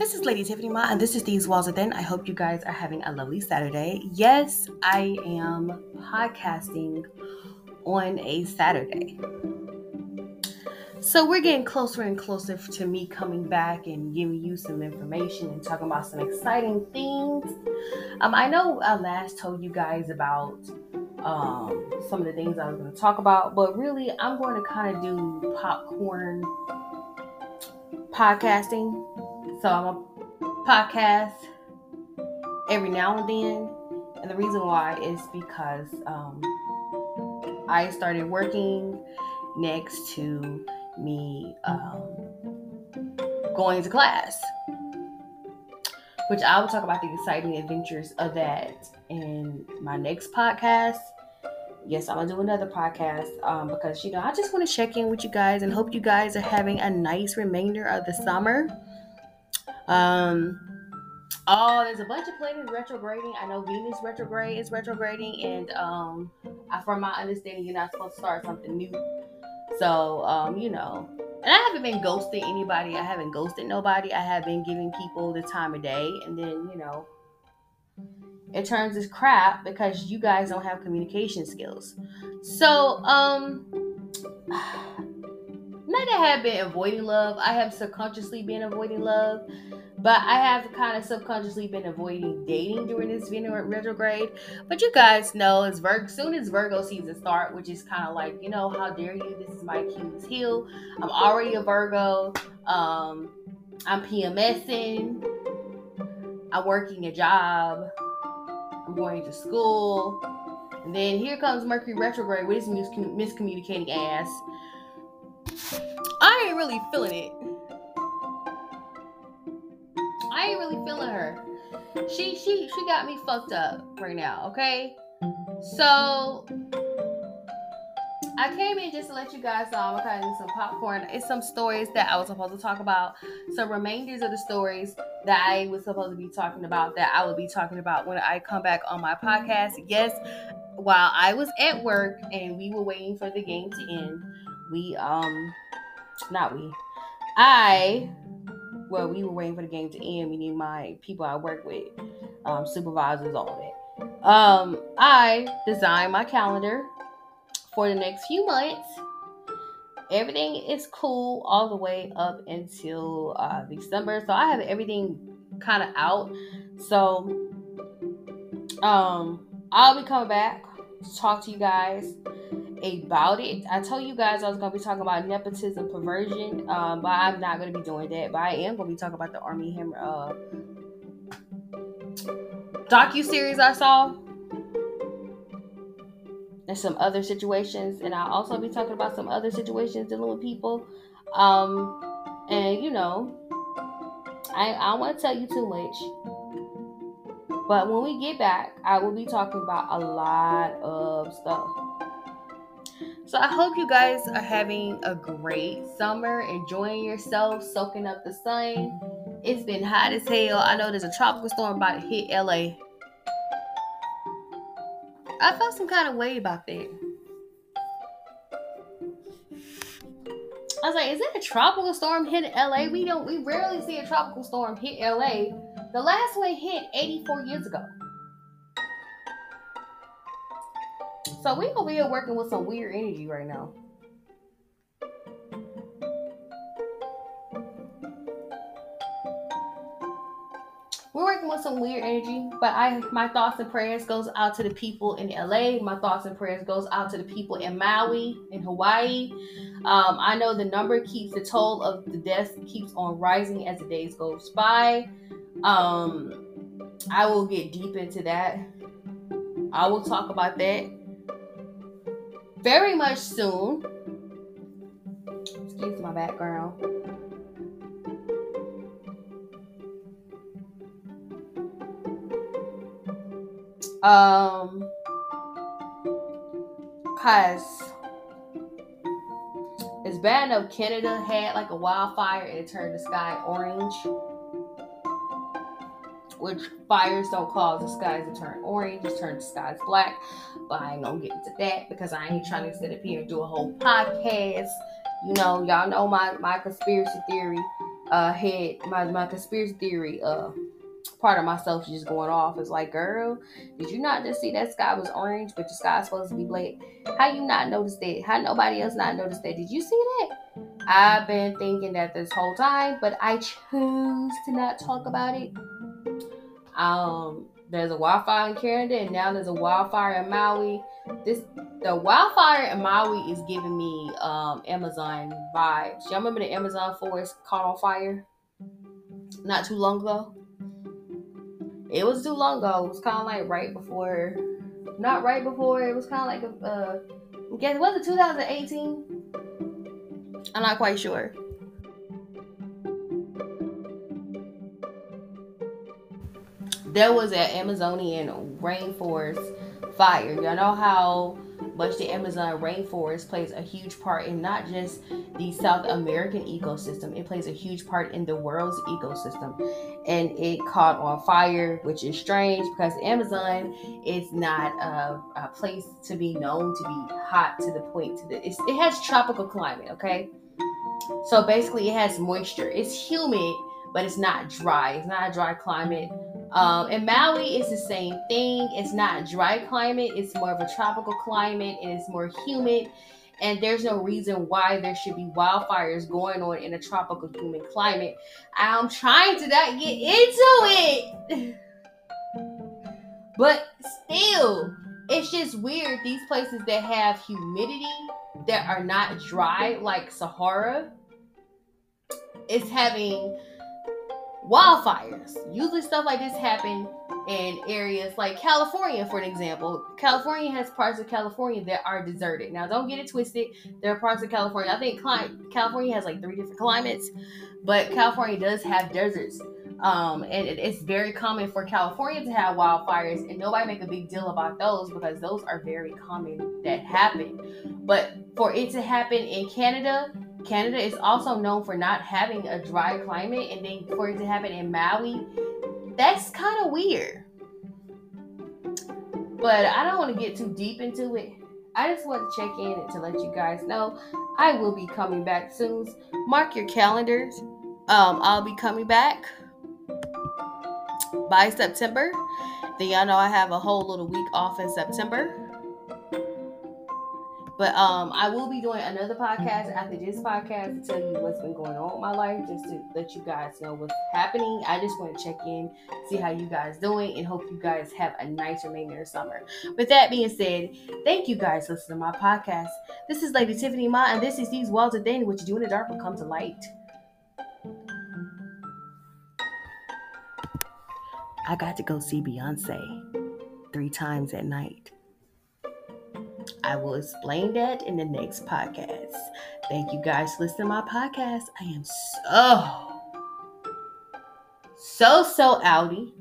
This is Lady Tiffany Ma, and this is These Walls Within. I hope you guys are having a lovely Saturday. Yes, I am podcasting on a Saturday. So we're getting closer and closer to me coming back and giving you some information and talking about some exciting things. Um, I know I last told you guys about um, some of the things I was going to talk about, but really I'm going to kind of do popcorn podcasting so I'm a podcast every now and then. And the reason why is because um, I started working next to me um, going to class, which I will talk about the exciting adventures of that in my next podcast. Yes, I'm gonna do another podcast um, because you know I just want to check in with you guys and hope you guys are having a nice remainder of the summer. Um, oh, there's a bunch of planets retrograding. I know Venus retrograde is retrograding, and um, I, from my understanding, you're not supposed to start something new. So, um, you know, and I haven't been ghosting anybody. I haven't ghosted nobody. I have been giving people the time of day, and then you know, it turns this crap because you guys don't have communication skills. So, um. Not that I have been avoiding love. I have subconsciously been avoiding love, but I have kind of subconsciously been avoiding dating during this Venus retrograde. But you guys know as. Soon as Virgo season start, which is kind of like you know how dare you? This is my Achilles heel. I'm already a Virgo. Um, I'm PMSing. I'm working a job. I'm going to school. And then here comes Mercury retrograde with his miscommunicating ass I ain't really feeling it. I ain't really feeling her. She she she got me fucked up right now, okay? So I came in just to let you guys know I'm of some popcorn. It's some stories that I was supposed to talk about. Some remainders of the stories that I was supposed to be talking about that I will be talking about when I come back on my podcast. Yes, while I was at work and we were waiting for the game to end, we um not we, I, well, we were waiting for the game to end. Meaning my people I work with, um, supervisors, all that. Um, I designed my calendar for the next few months. Everything is cool all the way up until uh, December, so I have everything kind of out. So, um, I'll be coming back to talk to you guys about it. I told you guys I was going to be talking about nepotism perversion, um, but I'm not going to be doing that. But I am going to be talking about the Armie Hammer uh, docu series I saw. And some other situations, and I'll also be talking about some other situations dealing with people. Um, and you know, I I don't want to tell you too much, but when we get back, I will be talking about a lot of stuff. So I hope you guys are having a great summer, enjoying yourself, soaking up the sun. It's been hot as hell. I know there's a tropical storm about to hit LA. I felt some kind of way about that. I was like, is that a tropical storm hitting LA? We don't we rarely see a tropical storm hit LA. The last one hit 84 years ago. So we over here working with some weird energy right now. We're working with some weird energy, but I my thoughts and prayers goes out to the people in LA. My thoughts and prayers goes out to the people in Maui, in Hawaii. Um, I know the number keeps the toll of the deaths keeps on rising as the days goes by. Um, I will get deep into that. I will talk about that very much soon. Excuse my background. Um, cause it's bad enough Canada had like a wildfire and it turned the sky orange which fires don't cause the skies to turn orange, just turn the skies black. But I ain't gonna get into that because I ain't trying to sit up here and do a whole podcast. You know, y'all know my, my conspiracy theory uh head my my conspiracy theory uh part of myself is just going off is like, girl, did you not just see that sky was orange, but the sky's supposed to be black? How you not notice that? How nobody else not noticed that? Did you see that? I've been thinking that this whole time, but I choose to not talk about it. Um, there's a wildfire in Canada, and now there's a wildfire in Maui. This the wildfire in Maui is giving me um Amazon vibes. Y'all remember the Amazon forest caught on fire not too long ago? It was too long ago. It was kind of like right before, not right before. It was kind of like a, uh, guess was it 2018? I'm not quite sure. There was an Amazonian rainforest fire. Y'all know how much the Amazon rainforest plays a huge part in not just the South American ecosystem, it plays a huge part in the world's ecosystem. And it caught on fire, which is strange because Amazon is not a, a place to be known to be hot to the point to the it has tropical climate, okay? So basically it has moisture. It's humid, but it's not dry. It's not a dry climate um, and Maui is the same thing. It's not dry climate, it's more of a tropical climate and it's more humid. And there's no reason why there should be wildfires going on in a tropical humid climate. I'm trying to not get into it. but still, it's just weird. These places that have humidity that are not dry, like Sahara, is having wildfires. Usually stuff like this happen in areas like California, for an example. California has parts of California that are deserted. Now, don't get it twisted. There are parts of California. I think California has like three different climates, but California does have deserts. Um, and it's very common for California to have wildfires, and nobody make a big deal about those because those are very common that happen. But for it to happen in Canada, Canada is also known for not having a dry climate, and then for it to happen in Maui, that's kind of weird. But I don't want to get too deep into it. I just want to check in and to let you guys know I will be coming back soon. Mark your calendars. Um, I'll be coming back by September. Then y'all know I have a whole little week off in September. But um, I will be doing another podcast after this podcast to tell you what's been going on in my life, just to let you guys know what's happening. I just want to check in, see how you guys doing, and hope you guys have a nice remainder of summer. With that being said, thank you guys for listening to my podcast. This is Lady Tiffany Ma, and this is These Walls of Danny. What you do in the dark will come to light. I got to go see Beyonce three times at night. I will explain that in the next podcast. Thank you guys for listening to my podcast. I am so, so, so outy.